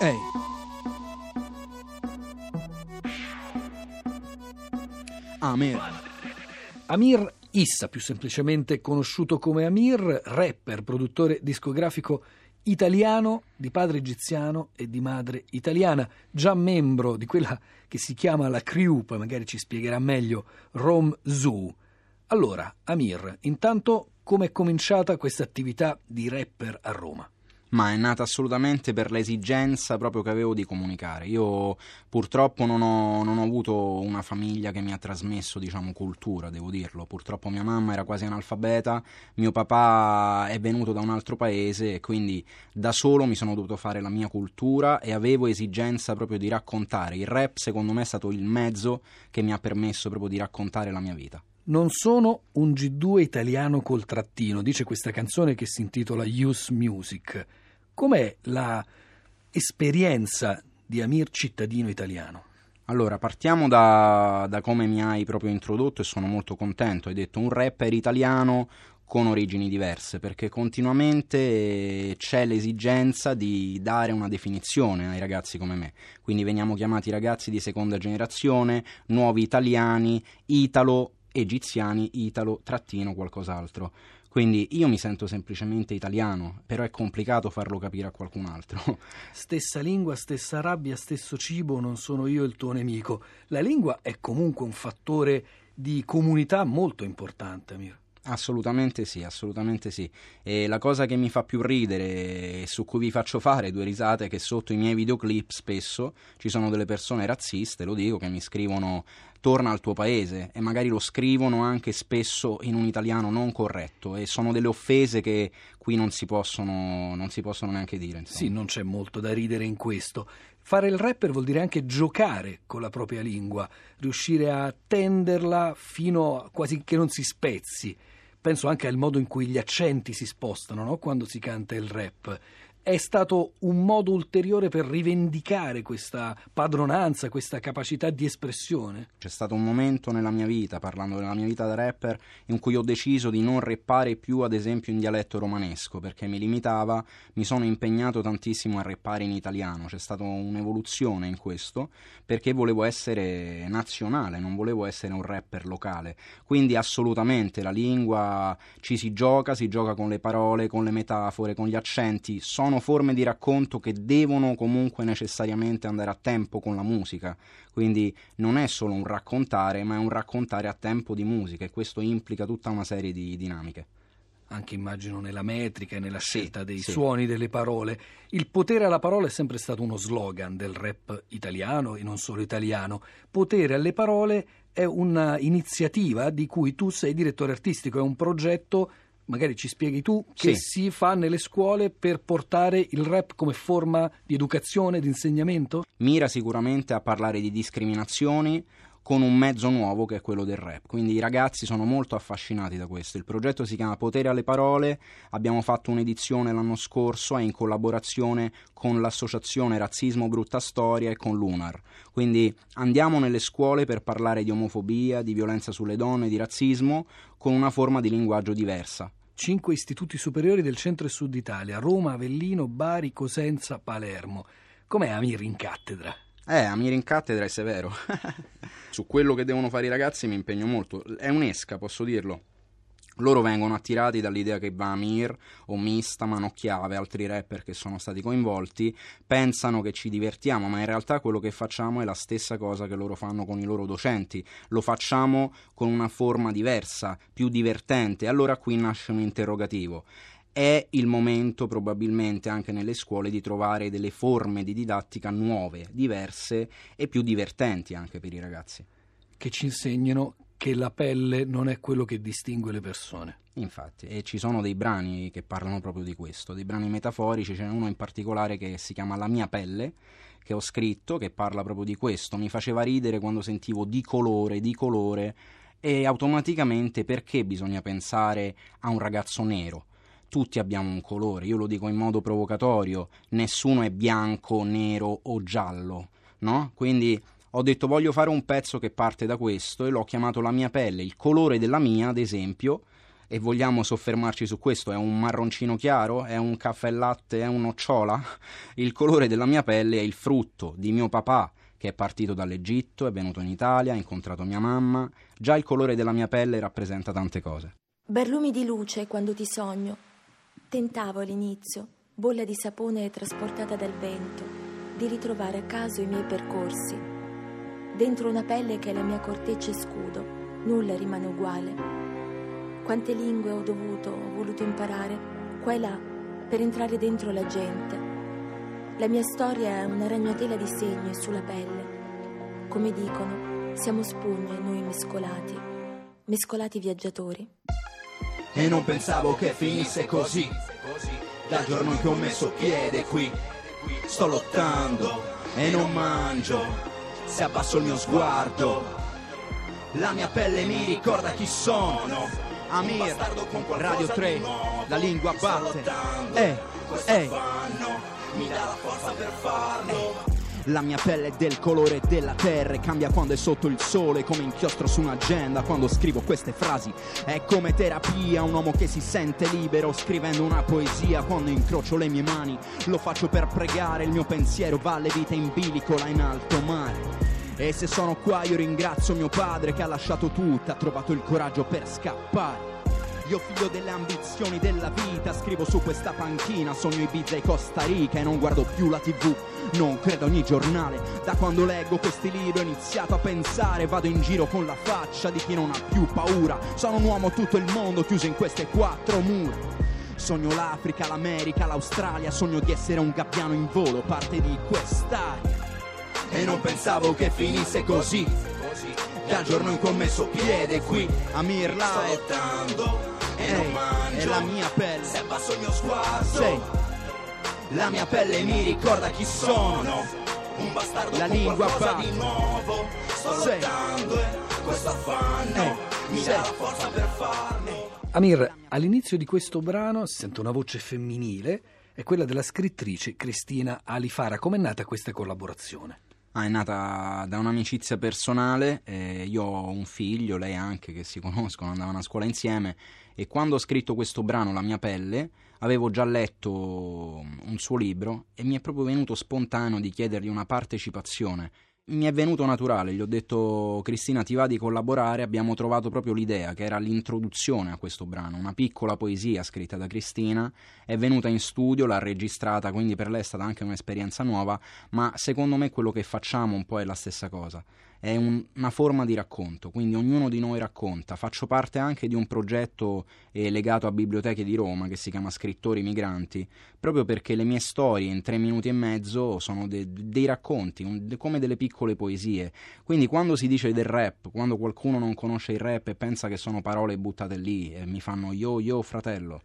Ehi. Amir. Amir Issa, più semplicemente conosciuto come Amir, rapper, produttore discografico italiano, di padre egiziano e di madre italiana, già membro di quella che si chiama la crew, poi magari ci spiegherà meglio, Rome Zoo. Allora, Amir, intanto come è cominciata questa attività di rapper a Roma? Ma è nata assolutamente per l'esigenza proprio che avevo di comunicare. Io purtroppo non ho, non ho, avuto una famiglia che mi ha trasmesso, diciamo, cultura, devo dirlo. Purtroppo mia mamma era quasi analfabeta, mio papà è venuto da un altro paese e quindi da solo mi sono dovuto fare la mia cultura e avevo esigenza proprio di raccontare. Il rap secondo me è stato il mezzo che mi ha permesso proprio di raccontare la mia vita. Non sono un G2 italiano col trattino, dice questa canzone che si intitola Use Music. Com'è la esperienza di Amir cittadino italiano? Allora, partiamo da, da, come mi hai proprio introdotto e sono molto contento. Hai detto un rapper italiano con origini diverse, perché continuamente c'è l'esigenza di dare una definizione ai ragazzi come me. Quindi veniamo chiamati ragazzi di seconda generazione, nuovi italiani, italo egiziani, italo, trattino, qualcos'altro. Quindi io mi sento semplicemente italiano, però è complicato farlo capire a qualcun altro. Stessa lingua, stessa rabbia, stesso cibo, non sono io il tuo nemico. La lingua è comunque un fattore di comunità molto importante, Amir. Assolutamente sì, assolutamente sì. E la cosa che mi fa più ridere e su cui vi faccio fare due risate è che sotto i miei videoclip spesso ci sono delle persone razziste, lo dico, che mi scrivono torna al tuo paese e magari lo scrivono anche spesso in un italiano non corretto e sono delle offese che qui non si possono, non si possono neanche dire. Insomma. Sì, non c'è molto da ridere in questo. Fare il rapper vuol dire anche giocare con la propria lingua, riuscire a tenderla fino a quasi che non si spezzi penso anche al modo in cui gli accenti si spostano no? quando si canta il rap è stato un modo ulteriore per rivendicare questa padronanza, questa capacità di espressione? C'è stato un momento nella mia vita, parlando della mia vita da rapper, in cui ho deciso di non rappare più, ad esempio, in dialetto romanesco, perché mi limitava, mi sono impegnato tantissimo a rappare in italiano, c'è stata un'evoluzione in questo, perché volevo essere nazionale, non volevo essere un rapper locale. Quindi assolutamente la lingua ci si gioca, si gioca con le parole, con le metafore, con gli accenti, sono sono forme di racconto che devono comunque necessariamente andare a tempo con la musica, quindi non è solo un raccontare, ma è un raccontare a tempo di musica e questo implica tutta una serie di dinamiche anche immagino nella metrica e nella scelta dei sì. suoni delle parole. Il potere alla parola è sempre stato uno slogan del rap italiano e non solo italiano. Potere alle parole è un'iniziativa di cui tu sei direttore artistico, è un progetto magari ci spieghi tu, che sì. si fa nelle scuole per portare il rap come forma di educazione, di insegnamento? Mira sicuramente a parlare di discriminazioni con un mezzo nuovo che è quello del rap. Quindi i ragazzi sono molto affascinati da questo. Il progetto si chiama Potere alle parole, abbiamo fatto un'edizione l'anno scorso, è in collaborazione con l'associazione Razzismo Brutta Storia e con Lunar. Quindi andiamo nelle scuole per parlare di omofobia, di violenza sulle donne, di razzismo, con una forma di linguaggio diversa cinque istituti superiori del centro e sud Italia, Roma, Avellino, Bari, Cosenza, Palermo. Com'è Amir in cattedra? Eh, Amir in cattedra è severo. Su quello che devono fare i ragazzi mi impegno molto. È un'esca, posso dirlo. Loro vengono attirati dall'idea che Vamir o Mista, Manocchiave, altri rapper che sono stati coinvolti, pensano che ci divertiamo, ma in realtà quello che facciamo è la stessa cosa che loro fanno con i loro docenti. Lo facciamo con una forma diversa, più divertente. Allora qui nasce un interrogativo è il momento probabilmente anche nelle scuole di trovare delle forme di didattica nuove, diverse e più divertenti anche per i ragazzi. Che ci insegnino che la pelle non è quello che distingue le persone. Infatti, e ci sono dei brani che parlano proprio di questo, dei brani metaforici, ce n'è uno in particolare che si chiama La mia pelle, che ho scritto, che parla proprio di questo. Mi faceva ridere quando sentivo di colore, di colore, e automaticamente perché bisogna pensare a un ragazzo nero? Tutti abbiamo un colore, io lo dico in modo provocatorio, nessuno è bianco, nero o giallo, no? Quindi ho detto voglio fare un pezzo che parte da questo e l'ho chiamato La mia pelle, il colore della mia, ad esempio, e vogliamo soffermarci su questo, è un marroncino chiaro, è un caffè latte, è un nocciola? Il colore della mia pelle è il frutto di mio papà che è partito dall'Egitto, è venuto in Italia, ha incontrato mia mamma, già il colore della mia pelle rappresenta tante cose. Barlumi di luce quando ti sogno. Tentavo all'inizio, bolla di sapone trasportata dal vento, di ritrovare a caso i miei percorsi. Dentro una pelle che è la mia corteccia e scudo, nulla rimane uguale quante lingue ho dovuto, ho voluto imparare, qua e là, per entrare dentro la gente. La mia storia è una ragnatela di segni sulla pelle. Come dicono, siamo spugne noi mescolati, mescolati viaggiatori. E non pensavo che finisse così, dal giorno in cui ho messo piede qui. Sto lottando e non mangio, se abbasso il mio sguardo. La mia pelle mi ricorda chi sono Amir, Radio 3, la lingua batte. Eh, eh. Mi dà la forza per farlo. La mia pelle è del colore della terra e cambia quando è sotto il sole, come inchiostro su un'agenda quando scrivo queste frasi. È come terapia, un uomo che si sente libero scrivendo una poesia quando incrocio le mie mani. Lo faccio per pregare, il mio pensiero va alle vite in bilico là in alto mare. E se sono qua io ringrazio mio padre che ha lasciato tutto, ha trovato il coraggio per scappare. Io figlio delle ambizioni della vita, scrivo su questa panchina, sogno Ibiza e Costa Rica e non guardo più la tv, non credo ogni giornale. Da quando leggo questi libri ho iniziato a pensare, vado in giro con la faccia di chi non ha più paura. Sono un uomo tutto il mondo chiuso in queste quattro mura. Sogno l'Africa, l'America, l'Australia, sogno di essere un gabbiano in volo, parte di quest'aria e non pensavo che finisse così. Dal giorno in cui ho messo piede qui, a Mirla sto lottando e non mangio. È la mia pelle, se abbasso il mio sguardo, Sei. la mia pelle mi ricorda chi sono. Un bastardo la con lingua qualcosa di nuovo. Sto Sei. lottando e questo affanno eh. mi Sei. dà la forza per farlo. Amir, all'inizio di questo brano si sente una voce femminile, è quella della scrittrice Cristina Alifara. Com'è nata questa collaborazione? Ah, è nata da un'amicizia personale, eh, io ho un figlio, lei anche, che si conoscono, andavano a scuola insieme e quando ho scritto questo brano, La mia pelle, avevo già letto un suo libro e mi è proprio venuto spontaneo di chiedergli una partecipazione. Mi è venuto naturale, gli ho detto Cristina ti va di collaborare, abbiamo trovato proprio l'idea che era l'introduzione a questo brano, una piccola poesia scritta da Cristina, è venuta in studio, l'ha registrata, quindi per lei è stata anche un'esperienza nuova, ma secondo me quello che facciamo un po' è la stessa cosa è un, una forma di racconto, quindi ognuno di noi racconta. Faccio parte anche di un progetto eh, legato a Biblioteche di Roma che si chiama Scrittori Migranti, proprio perché le mie storie in tre minuti e mezzo sono de, dei racconti, un, de, come delle piccole poesie. Quindi quando si dice del rap, quando qualcuno non conosce il rap e pensa che sono parole buttate lì e mi fanno yo yo fratello,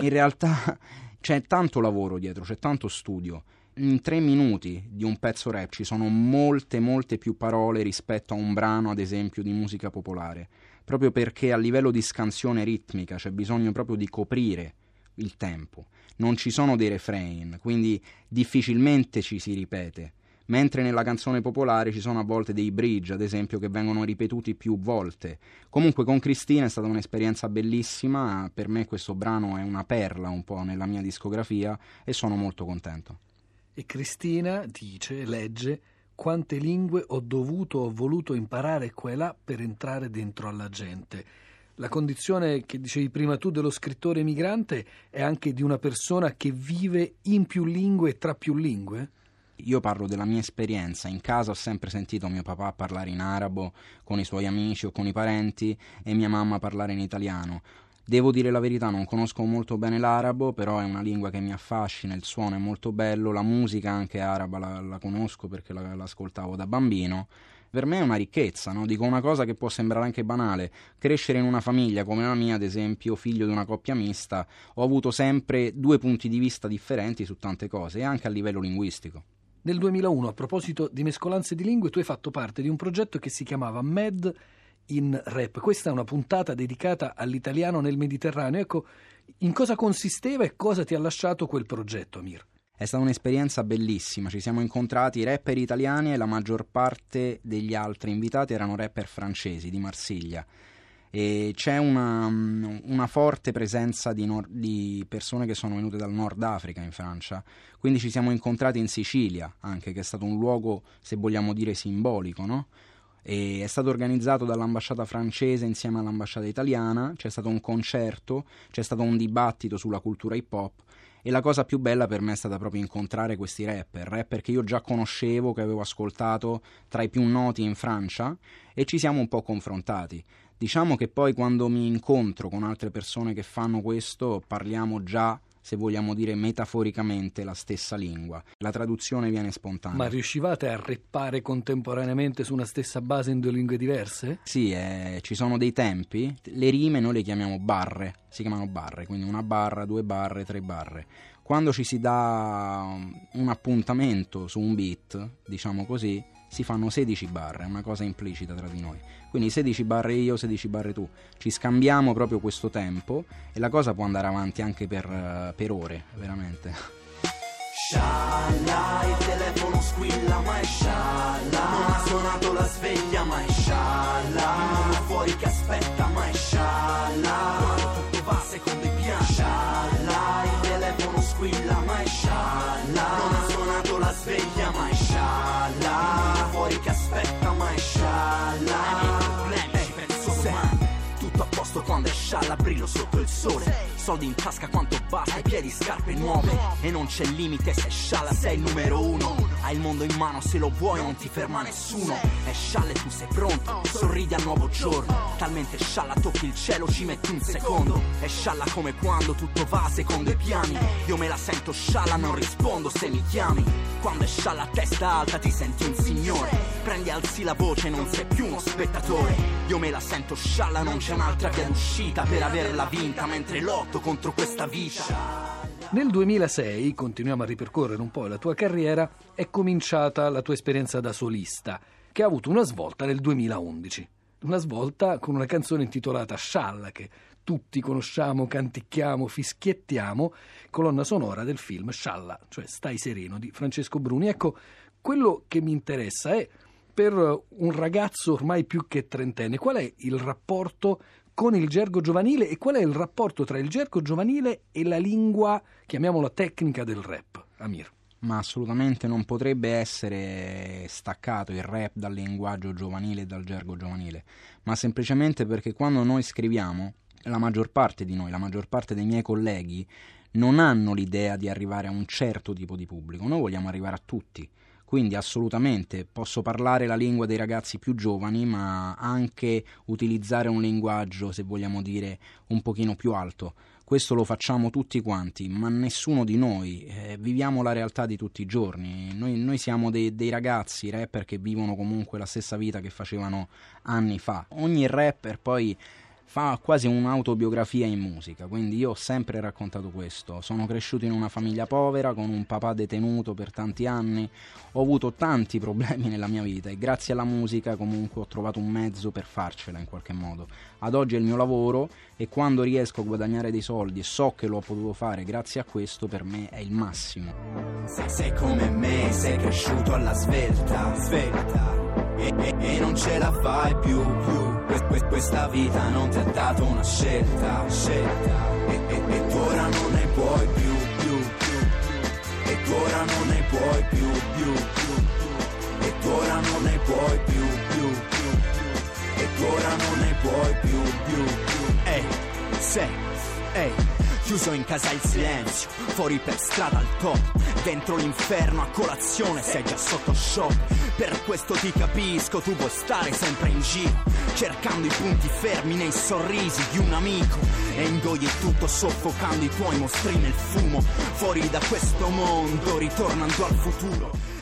in realtà c'è tanto lavoro dietro, c'è tanto studio in tre minuti di un pezzo rap ci sono molte, molte più parole rispetto a un brano, ad esempio, di musica popolare, proprio perché a livello di scansione ritmica c'è bisogno proprio di coprire il tempo. Non ci sono dei refrain, quindi difficilmente ci si ripete. Mentre nella canzone popolare ci sono a volte dei bridge, ad esempio, che vengono ripetuti più volte. Comunque con Cristina è stata un'esperienza bellissima, per me questo brano è una perla un po' nella mia discografia e sono molto contento. E Cristina dice, legge, quante lingue ho dovuto o voluto imparare qua e là per entrare dentro alla gente. La condizione che dicevi prima tu dello scrittore emigrante è anche di una persona che vive in più lingue e tra più lingue? Io parlo della mia esperienza, in casa ho sempre sentito mio papà parlare in arabo con i suoi amici o con i parenti e mia mamma parlare in italiano. Devo dire la verità, non conosco molto bene l'arabo, però è una lingua che mi affascina, il suono è molto bello, la musica anche araba la, la conosco perché la, l'ascoltavo da bambino. Per me è una ricchezza, no? dico una cosa che può sembrare anche banale. Crescere in una famiglia come la mia, ad esempio, figlio di una coppia mista, ho avuto sempre due punti di vista differenti su tante cose, anche a livello linguistico. Nel 2001, a proposito di mescolanze di lingue, tu hai fatto parte di un progetto che si chiamava MED in rap. Questa è una puntata dedicata all'italiano nel Mediterraneo. Ecco, in cosa consisteva e cosa ti ha lasciato quel progetto, Amir? È stata un'esperienza bellissima, ci siamo incontrati rapper italiani e la maggior parte degli altri invitati erano rapper francesi di Marsiglia e c'è una, una forte presenza di, nor- di, persone che sono venute dal Nord Africa in Francia, quindi ci siamo incontrati in Sicilia anche, che è stato un luogo, se vogliamo dire, simbolico, no? E è stato organizzato dall'ambasciata francese insieme all'ambasciata italiana, c'è stato un concerto, c'è stato un dibattito sulla cultura hip hop e la cosa più bella per me è stata proprio incontrare questi rapper, rapper che io già conoscevo, che avevo ascoltato tra i più noti in Francia e ci siamo un po' confrontati. Diciamo che poi quando mi incontro con altre persone che fanno questo parliamo già se vogliamo dire metaforicamente, la stessa lingua. La traduzione viene spontanea. Ma riuscivate a reppare contemporaneamente su una stessa base in due lingue diverse? Sì, eh, ci sono dei tempi. Le rime noi le chiamiamo barre, si chiamano barre, quindi una barra, due barre, tre barre. Quando ci si dà un appuntamento su un beat, diciamo così, si fanno 16 barre, è una cosa implicita tra di noi. Quindi 16 barre io, 16 barre tu. Ci scambiamo proprio questo tempo e la cosa può andare avanti anche per, per ore, veramente. Scialla, il telefono squilla ma è scialla Non ha suonato la sveglia ma è scialla fuori che aspetta ma è scialla scialla brillo sotto il sole Soldi in tasca quanto basta, ai piedi scarpe nuove. E non c'è limite se scialla sei il numero uno. Hai il mondo in mano se lo vuoi non ti ferma nessuno. E tu sei pronto, sorridi al nuovo giorno. Talmente scialla tocchi il cielo ci metti un secondo. È scialla come quando tutto va secondo i piani. Io me la sento scialla non rispondo se mi chiami. Quando è scialla testa alta ti senti un signore. Prendi alzi la voce non sei più uno spettatore. Io me la sento scialla non c'è un'altra via d'uscita Per averla vinta mentre lotto lotto contro questa vita. Nel 2006, continuiamo a ripercorrere un po' la tua carriera, è cominciata la tua esperienza da solista, che ha avuto una svolta nel 2011. Una svolta con una canzone intitolata Scialla, che tutti conosciamo, canticchiamo, fischiettiamo, colonna sonora del film Scialla, cioè Stai sereno di Francesco Bruni. Ecco, quello che mi interessa è per un ragazzo ormai più che trentenne, qual è il rapporto con il gergo giovanile e qual è il rapporto tra il gergo giovanile e la lingua, chiamiamola tecnica del rap, Amir? Ma assolutamente non potrebbe essere staccato il rap dal linguaggio giovanile e dal gergo giovanile, ma semplicemente perché quando noi scriviamo, la maggior parte di noi, la maggior parte dei miei colleghi, non hanno l'idea di arrivare a un certo tipo di pubblico, noi vogliamo arrivare a tutti quindi assolutamente posso parlare la lingua dei ragazzi più giovani, ma anche utilizzare un linguaggio, se vogliamo dire, un pochino più alto. Questo lo facciamo tutti quanti, ma nessuno di noi. Eh, viviamo la realtà di tutti i giorni. Noi, noi siamo dei, dei, ragazzi rapper che vivono comunque la stessa vita che facevano anni fa. Ogni rapper poi fa quasi un'autobiografia in musica, quindi io ho sempre raccontato questo. Sono cresciuto in una famiglia povera, con un papà detenuto per tanti anni, ho avuto tanti problemi nella mia vita e grazie alla musica comunque ho trovato un mezzo per farcela in qualche modo. Ad oggi è il mio lavoro e quando riesco a guadagnare dei soldi e so che l'ho potuto fare grazie a questo, per me è il massimo. Se sei come me, sei cresciuto alla svelta, svelta e, e, e non ce la fai più, più. questa vita non ti ha dato una scelta, scelta. E, e, e tu ora non ne puoi più, più, più. E tu ora non ne puoi più, più, più. E tu ora non ne puoi più, più, più. E tu ora non ne puoi più, più, più. Ehi, sei, ehi. Chiuso in casa il silenzio, fuori per strada al top, dentro l'inferno a colazione sei già sotto shock. Per questo ti capisco, tu vuoi stare sempre in giro, cercando i punti fermi nei sorrisi di un amico. E ingoi tutto soffocando i tuoi mostri nel fumo, fuori da questo mondo, ritornando al futuro.